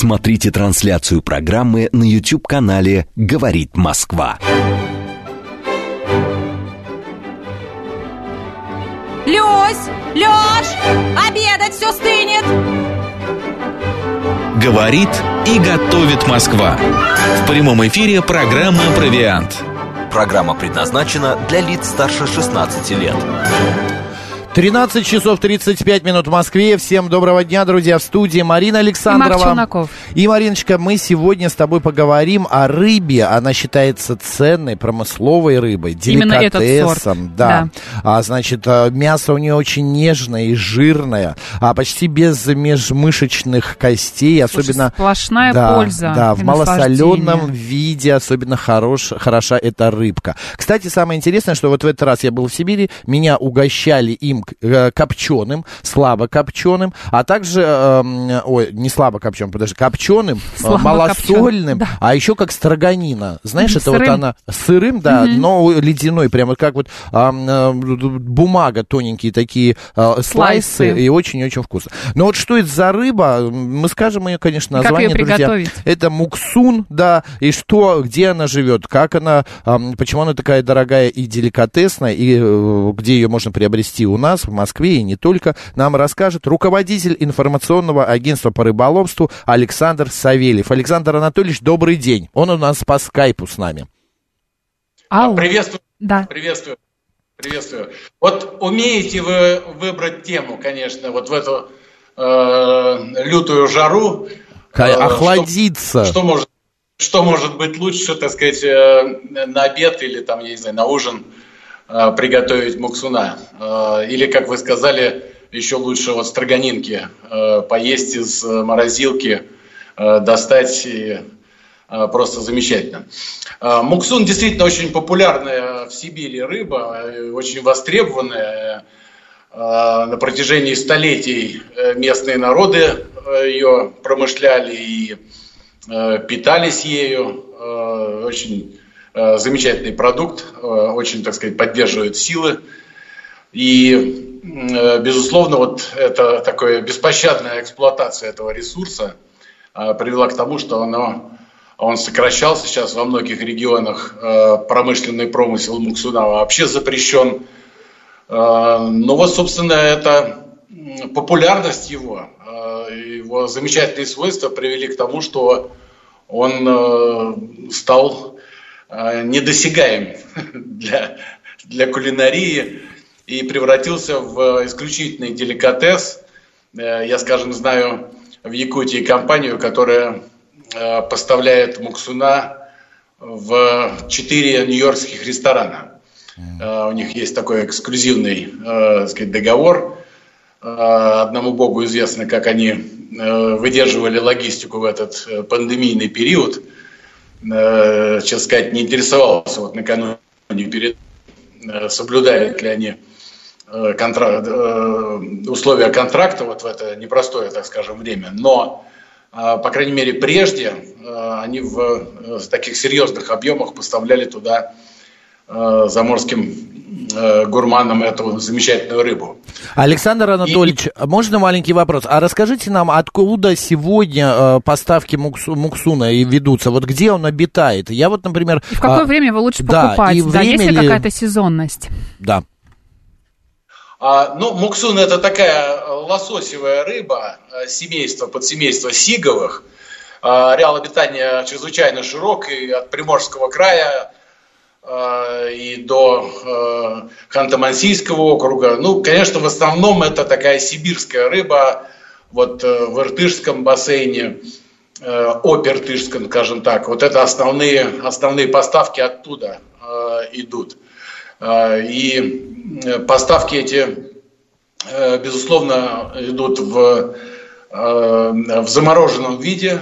Смотрите трансляцию программы на YouTube-канале «Говорит Москва». Люсь! Лёш! Обедать все стынет! Говорит и готовит Москва. В прямом эфире программа «Провиант». Программа предназначена для лиц старше 16 лет. 13 часов 35 минут в Москве. Всем доброго дня, друзья, в студии Марина Александрова. И Марк Челноков. И, Мариночка, мы сегодня с тобой поговорим о рыбе. Она считается ценной, промысловой рыбой, Именно этот деликатесом. сорт. Да. Да. А, значит, а, мясо у нее очень нежное и жирное, а почти без межмышечных костей, Слушай, особенно... сплошная да, польза Да, в наслаждение. виде особенно хорош, хороша эта рыбка. Кстати, самое интересное, что вот в этот раз я был в Сибири, меня угощали им э, копченым, слабо копченым, а также, эм, ой, не слабо копченым, подожди, копченым, э, Слабо малосольным, да. а еще как строганина. Знаешь, это вот она сырым, да, но ледяной, прямо как вот ам, э, бумага, тоненькие такие э, слайсы, Слайсы. и очень-очень вкусно. Но вот что это за рыба, мы скажем ее, конечно, Как название, ее друзья. Это муксун, да, и что, где она живет, как она, ам, почему она такая дорогая и деликатесная, и э, где ее можно приобрести у нас, в Москве, и не только, нам расскажет руководитель информационного агентства по рыболовству Александр Савельев. Александр Анатольевич, добрый день. Он у нас по скайпу с нами. Алло. Приветствую. Да. Приветствую. Приветствую. Вот умеете вы выбрать тему, конечно, вот в эту э, лютую жару. Э, Охладиться. Что, что может, что может быть лучше, так сказать, э, на обед или там, я не знаю, на ужин э, приготовить муксуна? Э, или, как вы сказали, еще лучше вот строганинки э, поесть из э, морозилки, э, достать и э, просто замечательно. Э, Муксун действительно очень популярная в Сибири рыба, э, очень востребованная. Э, На протяжении столетий э, местные народы э, ее промышляли и э, питались ею. Э, Очень э, замечательный продукт, э, очень, так сказать, поддерживает силы. И, э, безусловно, вот эта такая беспощадная эксплуатация этого ресурса э, привела к тому, что оно, он сокращался сейчас во многих регионах. э, Промышленный промысел муксуна вообще запрещен. Э, Ну вот, собственно, это популярность его, э, его замечательные свойства привели к тому, что он э, стал э, недосягаем для, для кулинарии и превратился в исключительный деликатес. Э, Я, скажем, знаю в Якутии компанию, которая э, поставляет муксуна в четыре нью-йоркских ресторана. Э, У них есть такой эксклюзивный э, так сказать, договор. Э, Одному богу известно, как они э, выдерживали логистику в этот э, пандемийный период. Э, Честно сказать, не интересовался вот накануне перед э, соблюдают ли они э, контра- э, условия контракта вот в это непростое, так скажем, время. Но, э, по крайней мере, прежде э, они в э, таких серьезных объемах поставляли туда э, заморским э, гурманам эту замечательную рыбу. Александр Анатольевич, можно маленький вопрос? А расскажите нам, откуда сегодня э, поставки муксу- муксуна и ведутся? Вот где он обитает? Я вот, например... И в какое а, время его лучше да, покупать? и Да, время есть ли ли- какая-то сезонность? Да. А, ну, муксун это такая э, лососевая рыба, э, семейство, подсемейство сиговых. А, Ареал обитания чрезвычайно широк, и от Приморского края э, и до э, Ханты-Мансийского округа. Ну, конечно, в основном это такая сибирская рыба, вот э, в Иртышском бассейне, э, Опертышском, скажем так. Вот это основные, основные поставки оттуда э, идут. Э, И поставки эти, безусловно, идут в, в замороженном виде,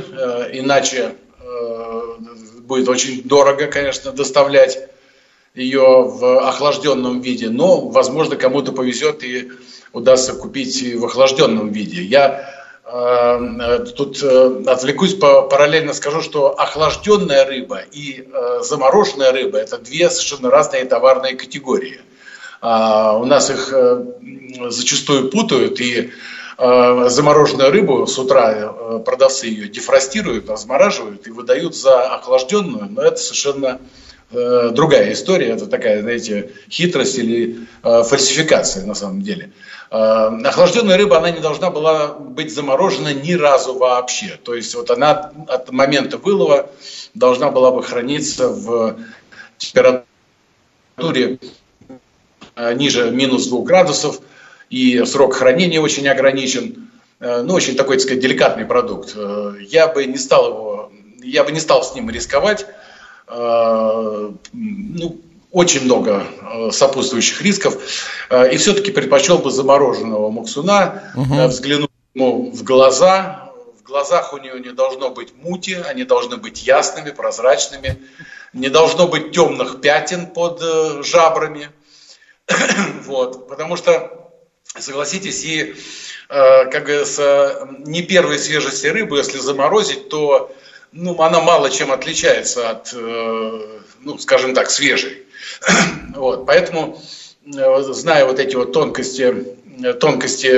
иначе будет очень дорого, конечно, доставлять ее в охлажденном виде, но, возможно, кому-то повезет и удастся купить в охлажденном виде. Я э, тут э, отвлекусь, по, параллельно скажу, что охлажденная рыба и э, замороженная рыба – это две совершенно разные товарные категории. А, у нас их э, зачастую путают, и э, замороженную рыбу с утра э, продавцы ее дефростируют, размораживают и выдают за охлажденную, но это совершенно э, другая история, это такая, знаете, хитрость или э, фальсификация на самом деле. Э, охлажденная рыба, она не должна была быть заморожена ни разу вообще. То есть вот она от момента вылова должна была бы храниться в температуре э, ниже минус 2 градусов, и срок хранения очень ограничен. Э, ну, очень такой, так сказать, деликатный продукт. Э, я бы не стал его, я бы не стал с ним рисковать. Ну, очень много сопутствующих рисков. И все-таки предпочел бы замороженного муксуна, угу. взглянуть ему в глаза. В глазах у него не должно быть мути, они должны быть ясными, прозрачными. Не должно быть темных пятен под жабрами. вот, потому что Согласитесь, и, э, как говорится, не первой свежести рыбы, если заморозить, то ну, она мало чем отличается от, э, ну, скажем так, свежей. вот, поэтому, э, зная вот эти вот тонкости, тонкости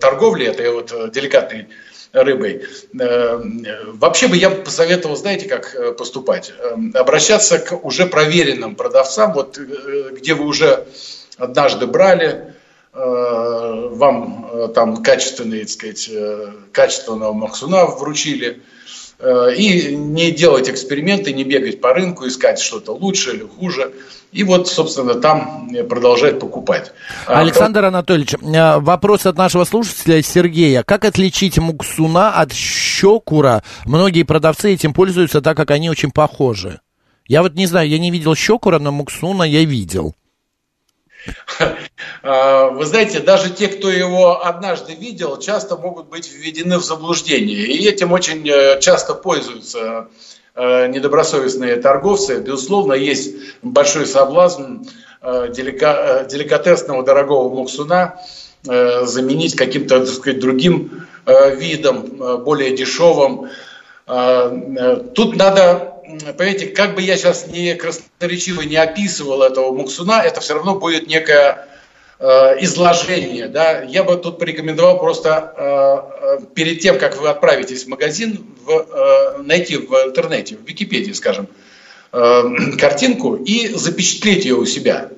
торговли этой вот деликатной рыбой. Вообще бы я посоветовал, знаете, как поступать? Обращаться к уже проверенным продавцам, вот где вы уже однажды брали, э, вам э, там качественный, так сказать, э, качественного махсуна вручили, и не делать эксперименты, не бегать по рынку, искать что-то лучше или хуже. И вот, собственно, там продолжать покупать. А Александр Анатольевич, вопрос от нашего слушателя Сергея. Как отличить муксуна от щекура? Многие продавцы этим пользуются, так как они очень похожи. Я вот не знаю, я не видел щекура, но муксуна я видел. А, вы знаете, даже те, кто его однажды видел, часто могут быть введены в заблуждение. И этим очень э, часто пользуются э, недобросовестные торговцы. Безусловно, есть большой соблазн э, деликатесного дорогого муксуна заменить каким-то, так сказать, другим видом, более дешевым. Тут надо понимаете, как бы я сейчас не красноречиво не описывал этого Муксуна, это все равно будет некое э, изложение. Да? Я бы тут порекомендовал просто э, э, перед тем, как вы отправитесь в магазин, в, э, найти в интернете, в Википедии, скажем, э, картинку и запечатлеть ее у себя.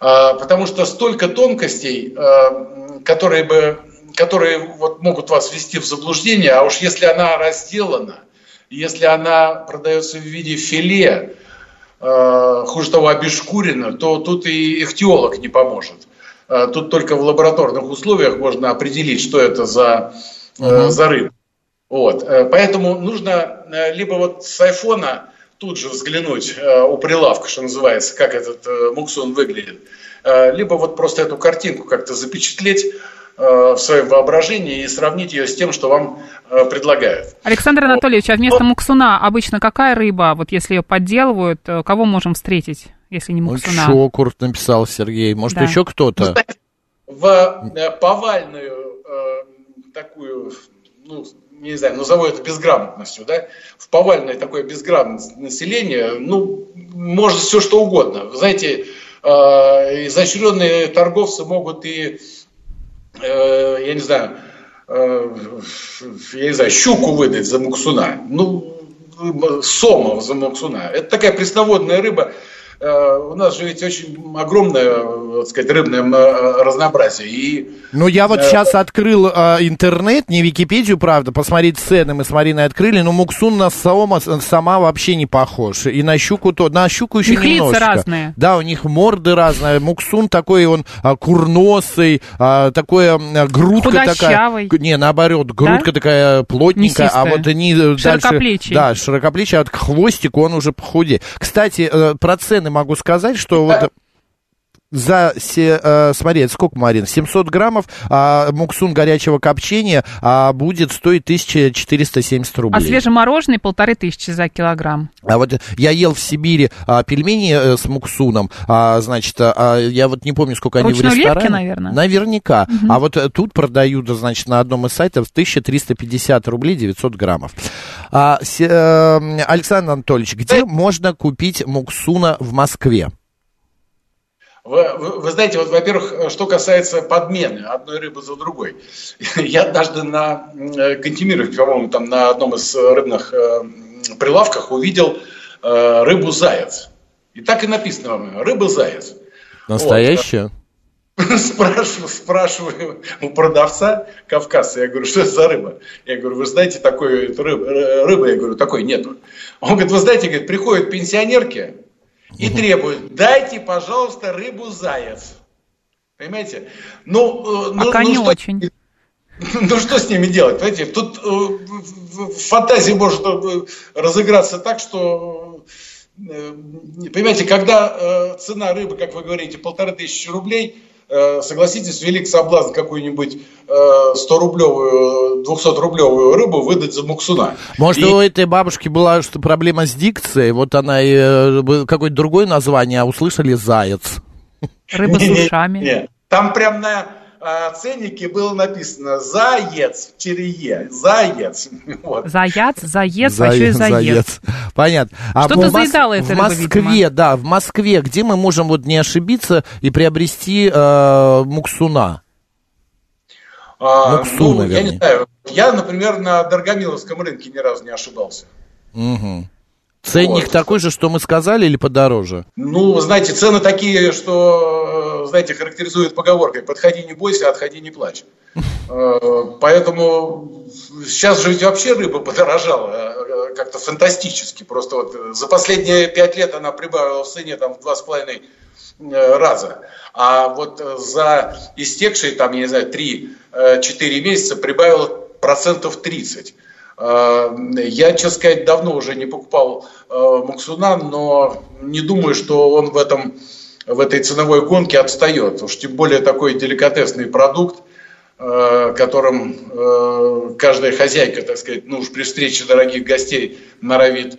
Э, потому что столько тонкостей, э, которые бы которые вот могут вас ввести в заблуждение, а уж если она разделана – если она продается в виде филе, э, хуже того, обешкурена, то тут и ихтиолог не поможет. Э, тут только в лабораторных условиях можно определить, что это за, uh-huh. за рыба. Вот. Поэтому нужно либо вот с айфона тут же взглянуть у прилавка, что называется, как этот муксон выглядит, либо вот просто эту картинку как-то запечатлеть в своем воображении и сравнить ее с тем, что вам э, предлагают. Александр Анатольевич, а вместо муксуна обычно какая рыба? Вот если ее подделывают, э, кого можем встретить, если не муксуна? Ну, Шокур написал Сергей. Может, да. еще кто-то? В повальную такую, ну, не знаю, назову это безграмотностью, да, в повальное такое безграмотное население, ну, может все что угодно. Вы знаете, изощренные торговцы могут и э, я не знаю, э, я не знаю, щуку выдать за муксуна. Ну, сомов за муксуна. Это такая пресноводная рыба, у нас же ведь очень огромное, так сказать, рыбное э, разнообразие. И, ну, я вот э, сейчас открыл э, интернет, не Википедию, правда, посмотреть цены мы с Мариной открыли, но Муксун на Саома сама вообще не похож. И на щуку то, на щуку еще их немножко. лица разные. Да, у них морды разные. Муксун такой, он а, курносый, а, такой а, грудка Худощавый. такая. Не, наоборот, грудка да? такая плотненькая, а вот они дальше... Да, широкоплечий, а хвостик он уже похудее. Кстати, про цены могу сказать, что вот за, э, смотри, сколько, Марин, 700 граммов а, муксун горячего копчения а, будет стоить 1470 рублей. А свежемороженый полторы тысячи за килограмм. А вот я ел в Сибири а, пельмени э, с муксуном, а, значит, а, я вот не помню, сколько Ручной они в ресторане. Лепки, наверное? Наверняка. Угу. А вот э, тут продают, значит, на одном из сайтов 1350 рублей 900 граммов. А, с, э, Александр Анатольевич, где можно купить муксуна в Москве? Вы, вы, вы знаете, вот, во-первых, что касается подмены одной рыбы за другой. Я однажды на э, Кантемировке, по-моему, там на одном из рыбных э, прилавках увидел э, рыбу-заяц. И так и написано рыба-заяц. Настоящая? Вот. Спрашиваю, спрашиваю у продавца кавказца, я говорю, что это за рыба? Я говорю, вы знаете, такой рыбы, рыбы, я говорю, такой нету. Он говорит, вы знаете, говорит, приходят пенсионерки и требуют, дайте, пожалуйста, рыбу-заяц. Понимаете? Ну, э, ну, Пока ну, не что, очень. Ну что с ними делать? Понимаете, тут э, фантазия может э, разыграться так, что понимаете, когда цена рыбы, как вы говорите, полторы тысячи рублей, Э, согласитесь, велик соблазн какую-нибудь 100-рублевую, э, 200-рублевую рыбу выдать за муксуна. Может, и... у этой бабушки была что проблема с дикцией, вот она э, какое-то другое название, а услышали заяц. Рыба с ушами. Там прям на ценнике было написано «Заяц» черее, «Заяц». Вот. Заяц, заец, еще и заец. заец. Понятно. А Что-то в, заедало это В Москве, видимо. да, в Москве, где мы можем вот не ошибиться и приобрести э, муксуна? А, Муксуна, ну, я не знаю. Я, например, на Дорогомиловском рынке ни разу не ошибался. Угу. Ценник вот. такой же, что мы сказали, или подороже? Ну, знаете, цены такие, что, знаете, характеризуют поговоркой «подходи не бойся, отходи не плачь». Э, поэтому сейчас же ведь вообще рыба подорожала э, как-то фантастически. Просто вот за последние пять лет она прибавила в цене там в два с половиной э, раза. А вот за истекшие там, я не знаю, 3-4 месяца прибавила процентов 30. Э, я, честно сказать, давно уже не покупал э, Муксуна, но не думаю, что он в, этом, в этой ценовой гонке отстает. Уж тем более такой деликатесный продукт, э, которым каждая хозяйка, так сказать, ну уж при встрече дорогих гостей норовит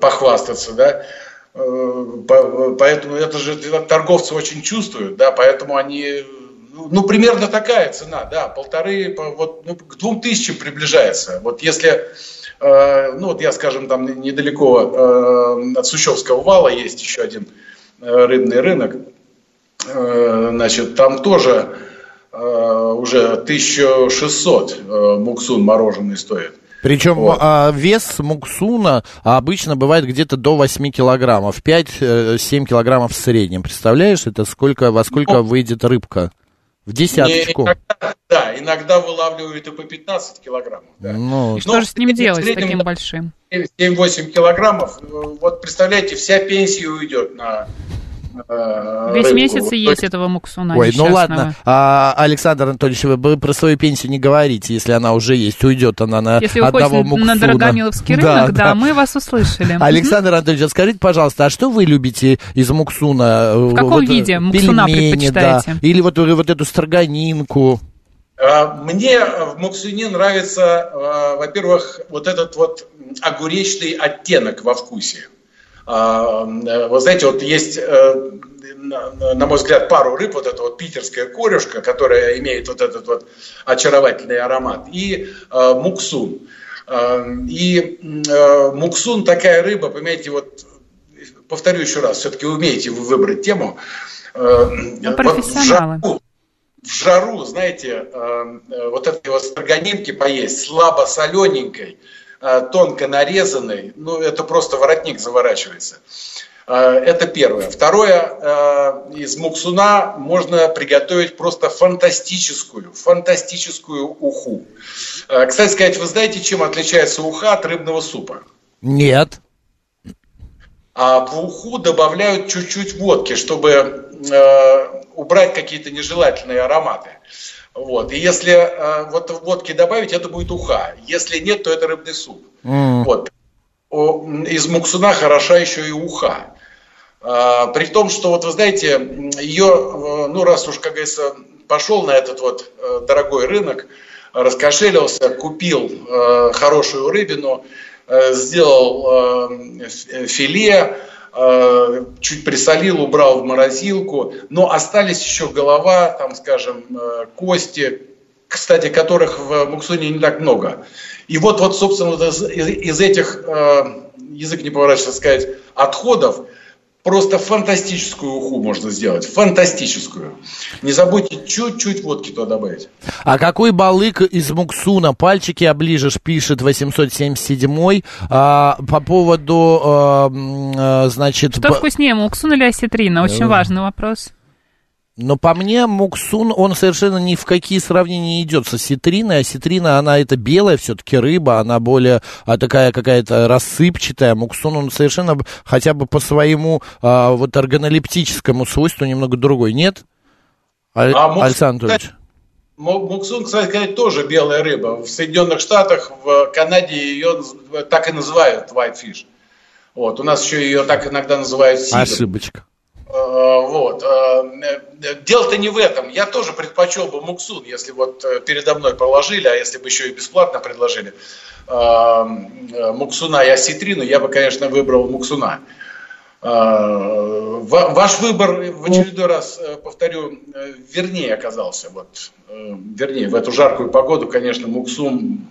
похвастаться, да. Поэтому это же торговцы очень чувствуют, да, поэтому они ну, примерно такая цена, да, полторы, вот, ну, к двум тысячам приближается. Вот если, э, ну, вот я, скажем, там недалеко э, от Сущевского вала есть еще один э, рыбный рынок, э, значит, там тоже э, уже 1600 э, муксун мороженый стоит. Причем вот. а, вес муксуна обычно бывает где-то до 8 килограммов, 5-7 килограммов в среднем. Представляешь, это сколько, во сколько ну, выйдет рыбка? В десяточку. иногда, да, иногда вылавливают и по 15 килограммов. Да. Ну, и что Но, же с ним делать, с таким большим? 7-8 килограммов. Вот представляете, вся пенсия уйдет на Э, Весь месяц и есть этого муксуна Ой, ну ладно, а, Александр Анатольевич, вы про свою пенсию не говорите, если она уже есть, уйдет она на если одного муксуна. на Дорогомиловский рынок, да, да, мы вас услышали. Александр Анатольевич, скажите, пожалуйста, а что вы любите из муксуна? В каком вот, виде муксуна пельмени, предпочитаете? Да, или вот, вот эту строганинку? А, мне в муксуне нравится, во-первых, вот этот вот огуречный оттенок во вкусе. А, вы знаете, вот есть, э, на мой взгляд, пару рыб, вот эта вот питерская корюшка, которая имеет вот этот вот очаровательный аромат, и э, муксун. И э, муксун такая рыба, понимаете, вот повторю еще раз, все-таки умеете вы выбрать тему. Ну, профессионалы. Вот в, жару, в жару, знаете, вот этой вот строганинки поесть, слабо солененькой, Э, тонко нарезанный, ну, это просто воротник заворачивается. Э, это первое. Второе, э, из муксуна можно приготовить просто фантастическую, фантастическую уху. Кстати сказать, вы знаете, чем отличается уха от рыбного супа? Нет. А в уху добавляют чуть-чуть водки, чтобы убрать какие-то нежелательные ароматы. Вот. И если э, вот водки добавить, это будет уха. Если нет, то это рыбный суп. Mm. Вот. О, из муксуна хороша еще и уха. А, при том, что, вот вы знаете, ее, э, ну, раз уж, как говорится, пошел на этот вот э, дорогой рынок, раскошелился, купил э, хорошую рыбину, э, сделал э, филе, чуть присолил, убрал в морозилку, но остались еще голова, там, скажем, э, кости, кстати, которых в Муксуне не так много. И вот, вот собственно, из, из этих, э, язык не поворачивается сказать, отходов, просто фантастическую уху можно сделать. Фантастическую. Не забудьте чуть-чуть водки туда добавить. А какой балык из муксуна? Пальчики оближешь, пишет 877 а, по поводу, а, а, значит... Что вкуснее, муксун или осетрина? Очень важный вопрос. Но по мне муксун, он совершенно ни в какие сравнения не идет со ситриной. А ситрина, она это белая все-таки рыба, она более а, такая какая-то рассыпчатая. Муксун, он совершенно хотя бы по своему а, вот органолептическому свойству немного другой. Нет? Аль... А муксун, Александр Анатольевич. Муксун, кстати сказать, тоже белая рыба. В Соединенных Штатах, в Канаде ее так и называют whitefish. Вот. У нас еще ее так иногда называют сидр. Ошибочка. Э, вот. Э, дело-то не в этом. Я тоже предпочел бы муксун, если вот э, передо мной положили, а если бы еще и бесплатно предложили муксуна и осетрину, я бы, конечно, выбрал муксуна. Ваш выбор, в очередной раз повторю, вернее оказался. Вот, вернее, в эту жаркую погоду, конечно, муксун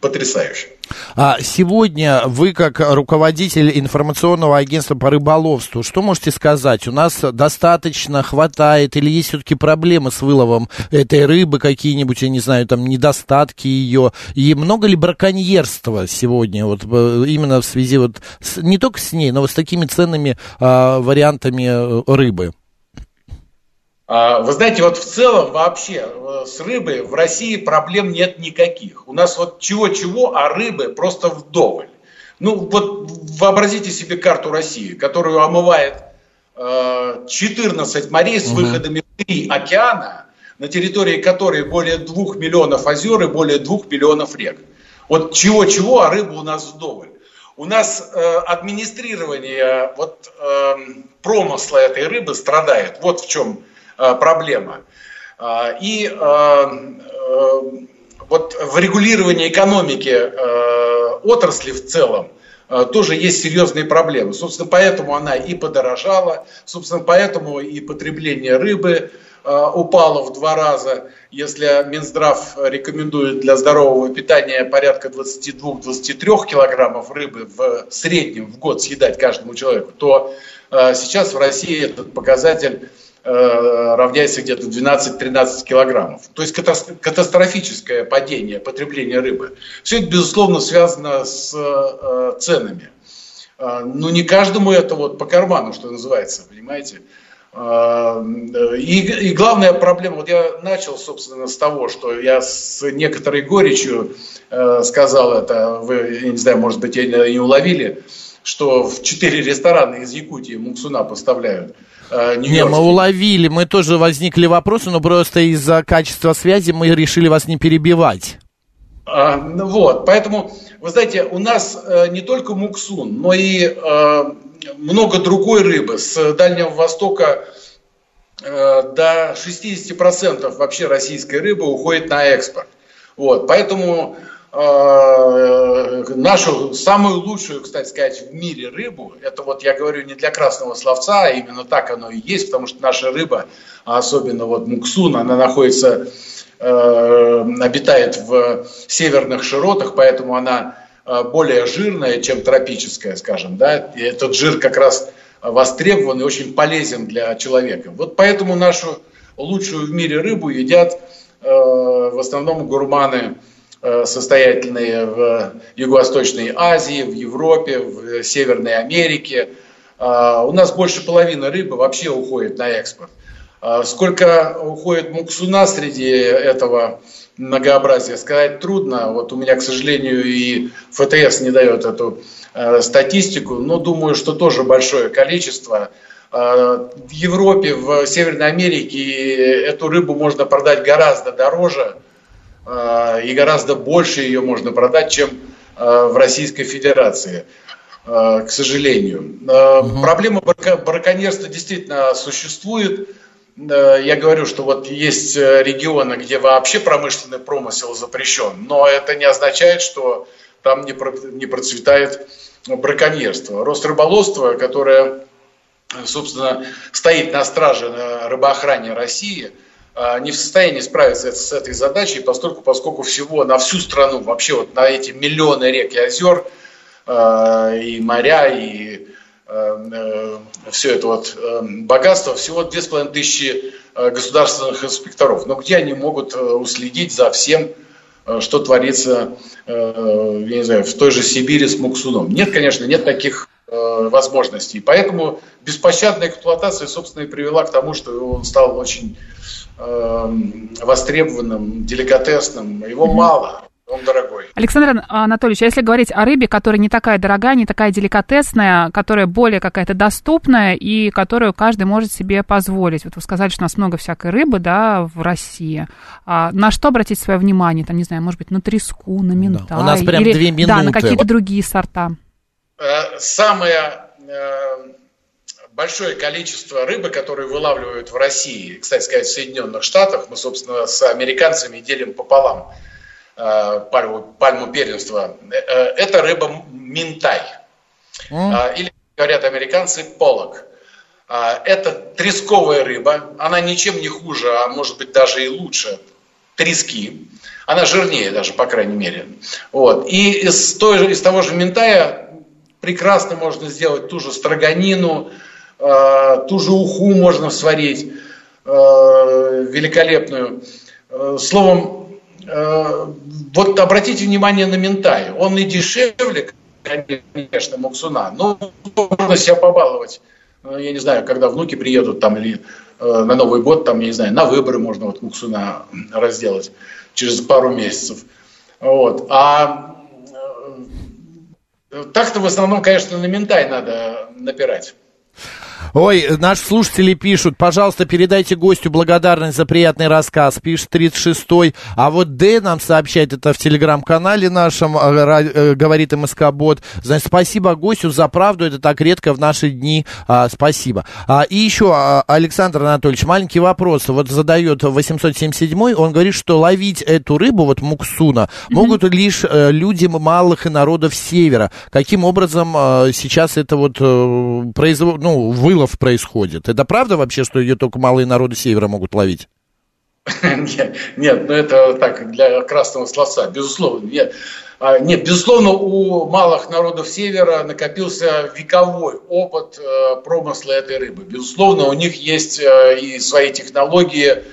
потрясающе. А сегодня вы, как руководитель информационного агентства по рыболовству, что можете сказать? У нас достаточно хватает или есть все-таки проблемы с выловом этой рыбы, какие-нибудь, я не знаю, там недостатки ее? И много ли браконьерства сегодня, вот э, именно в связи вот с, не только с ней, но вот с такими ценными а, вариантами э, рыбы? А, вы знаете, вот в целом вообще э, с рыбой в России проблем нет никаких. У нас вот чего-чего, а рыбы просто вдоволь. Ну вот вообразите себе карту России, которую омывает 14 э, морей с выходами в 3 океана, на территории которой более 2 миллионов озер и более 2 миллионов рек. Вот чего-чего, а рыбы у нас вдоволь. У нас э, администрирование вот, э, промысла этой рыбы страдает. Вот в чем проблема. А, и э, э, вот в регулировании экономики отрасли в целом тоже есть серьезные проблемы. Собственно, поэтому она и подорожала, собственно, поэтому и потребление рыбы упало в два раза. Если Минздрав рекомендует для здорового питания порядка 22-23 килограммов рыбы в среднем в год съедать каждому человеку, то сейчас в России этот показатель Э, равняется где-то 12-13 килограммов. То есть катастрофическое падение потребления рыбы. Все это, безусловно, связано с э, ценами. Э, но не каждому это вот по карману, что называется, понимаете. И, и главная проблема, вот я начал, собственно, с того, что я с некоторой горечью э, сказал это, вы, я не знаю, может быть, не уловили, что в четыре ресторана из Якутии муксуна поставляют. Э, не, мы уловили, мы тоже возникли вопросы, но просто из-за качества связи мы решили вас не перебивать. А, ну вот, поэтому, вы знаете, у нас э, не только муксун, но и э, много другой рыбы. С Дальнего Востока э, до 60% вообще российской рыбы уходит на экспорт. Вот, поэтому нашу самую лучшую, кстати сказать, в мире рыбу, это вот я говорю не для красного словца, а именно так оно и есть, потому что наша рыба, а особенно вот муксун, она находится, э, обитает в северных широтах, поэтому она э, более жирная, чем тропическая, скажем, да, и этот жир как раз востребован и очень полезен для человека. Вот поэтому нашу лучшую в мире рыбу едят в основном гурманы. Э, состоятельные в Юго-Восточной Азии, в Европе, в Северной Америке. А, у нас больше половины рыбы вообще уходит на экспорт. А, сколько уходит муксуна среди этого многообразия, сказать трудно. Вот у меня, к сожалению, и ФТС не дает эту э, статистику, но думаю, что тоже большое количество. А, в Европе, в Северной Америке эту рыбу можно продать гораздо дороже – Э, и гораздо больше ее можно продать, чем э, в Российской Федерации, э, к сожалению. Угу. Проблема браконьерства действительно существует. Я говорю, что вот есть регионы, где вообще промышленный промысел запрещен, но это не означает, что там не процветает браконьерство. Рост рыболовства, которое, собственно, стоит на страже рыбоохране России – не в состоянии справиться с этой задачей, поскольку, поскольку всего на всю страну, вообще вот на эти миллионы рек и озер, а, и моря, и все это вот богатство, всего 2500 государственных инспекторов. Но где они могут уследить за всем, что творится, я не знаю, в той же Сибири с Муксуном? Нет, конечно, нет таких возможностей. Поэтому беспощадная эксплуатация, собственно, и привела к тому, что он стал очень востребованным, деликатесным. Его мало он дорогой. Александр Анатольевич, а если говорить о рыбе, которая не такая дорогая, не такая деликатесная, которая более какая-то доступная и которую каждый может себе позволить. Вот вы сказали, что у нас много всякой рыбы, да, в России. А на что обратить свое внимание? Там, не знаю, может быть, на треску, на ментай. Да. У нас прям или, две минуты. Да, на какие-то другие сорта. Э, самое э, большое количество рыбы, которую вылавливают в России, кстати сказать, в Соединенных Штатах, мы, собственно, с американцами делим пополам – Э, пальму, пальму первенства, это рыба минтай. Mm. Или, говорят американцы, полок. Это тресковая рыба, она ничем не хуже, а может быть даже и лучше трески. Она жирнее даже, по крайней мере. Вот. И из, той из того же ментая прекрасно можно сделать ту же строганину, ту же уху можно сварить, великолепную. Словом, Э, вот обратите внимание на Ментай. Он и дешевле, конечно, Муксуна, но можно себя побаловать. Э, я не знаю, когда внуки приедут там или э, на Новый год, там, я не знаю, на выборы можно вот Муксуна разделать через пару месяцев. Вот. А так-то в основном, конечно, на Ментай надо напирать. Ой, наши слушатели пишут, пожалуйста, передайте гостю благодарность за приятный рассказ, пишет 36-й. А вот Д нам сообщает, это в телеграм-канале нашем, э, э, говорит МСК Бот. Значит, спасибо гостю за правду, это так редко в наши дни. А, спасибо. А, и еще, а, Александр Анатольевич, маленький вопрос. Вот задает 877-й, он говорит, что ловить эту рыбу, вот муксуна, могут mm-hmm. лишь э, люди малых и народов севера. Каким образом сейчас это вот э, производ... ну, вылов происходит. Это правда вообще, что ее только малые народы севера могут ловить? Нет, нет, ну это так, для красного словца, безусловно. Нет, а, нет, безусловно, у малых народов севера накопился вековой опыт э, промысла этой рыбы. Безусловно, у них есть э, и свои технологии,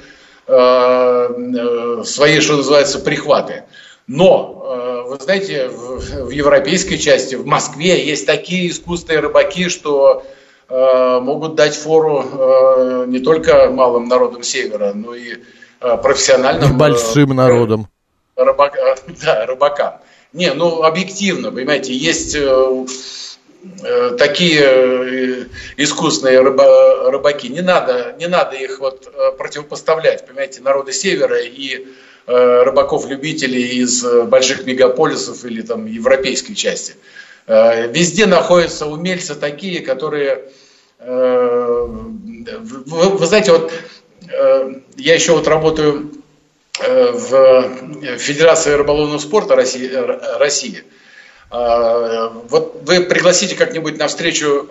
э, свои, что называется, прихваты. Но, вы знаете, в европейской части, в Москве есть такие искусственные рыбаки, что могут дать фору э, не только малым народам Севера, но и э, профессиональным... И большим народам. Рыбак, да, рыбакам. Не, ну, объективно, понимаете, есть такие искусные рыба, рыбаки. Не надо, не надо их вот противопоставлять, понимаете, народы Севера и рыбаков-любителей из больших мегаполисов или там европейской части. Э, везде находятся умельцы такие, которые... Э, вы, вы знаете, вот э, я еще вот работаю в Федерации рыболовного спорта России. России. Вот вы пригласите как-нибудь на встречу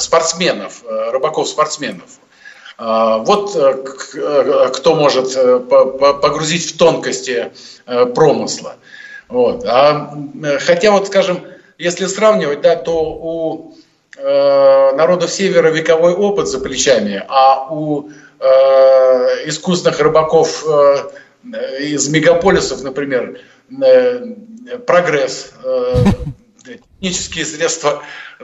спортсменов, рыбаков-спортсменов. Вот кто может погрузить в тонкости промысла. Вот. А, хотя вот, скажем, если сравнивать, да, то у э, народов Севера вековой опыт за плечами, а у э, искусственных рыбаков э, из мегаполисов, например, э, прогресс, э, технические средства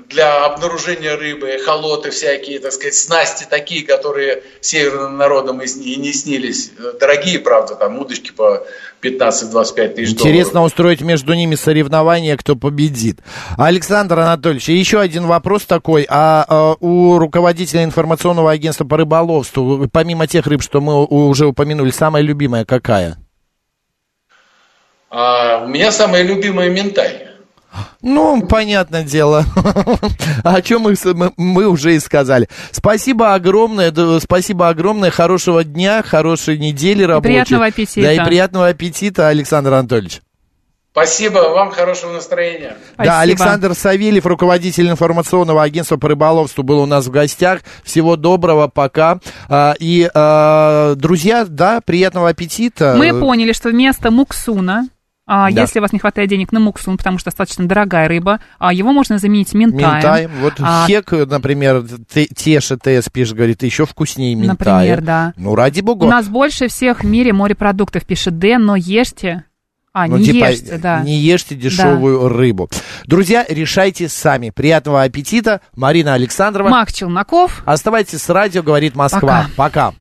для обнаружения рыбы, холоты всякие, так сказать, снасти такие, которые северным народам и не снились. Дорогие, правда, там удочки по 15-25 тысяч Интересно долларов. устроить между ними соревнования, кто победит. Александр Анатольевич, еще один вопрос такой. А, а у руководителя информационного агентства по рыболовству, помимо тех рыб, что мы уже упомянули, самая любимая какая? А, у меня самая любимая ментай. Ну, понятное дело. О чем мы, мы уже и сказали. Спасибо огромное, спасибо огромное, хорошего дня, хорошей недели рабочей. И приятного аппетита. Да, и приятного аппетита, Александр Анатольевич. Спасибо, вам хорошего настроения. Спасибо. Да, Александр Савельев, руководитель информационного агентства по рыболовству, был у нас в гостях. Всего доброго, пока. А, и, а, друзья, да, приятного аппетита. Мы поняли, что вместо муксуна А Да. если у вас не хватает денег на муксун, потому что достаточно дорогая рыба, а его можно заменить ментаем. Ментаем. Вот А, хек, например, Теша ТС пишет, говорит, еще вкуснее ментая. Например, да. Ну, ради бога. У нас больше всех в мире морепродуктов, пишет Дэн, но ешьте. А, Ну, не типа, ешьте, да. Не ешьте дешевую рыбу. Друзья, решайте сами. Приятного аппетита. Марина Александрова. Мак Челноков. Оставайтесь с радио, говорит Москва. Пока.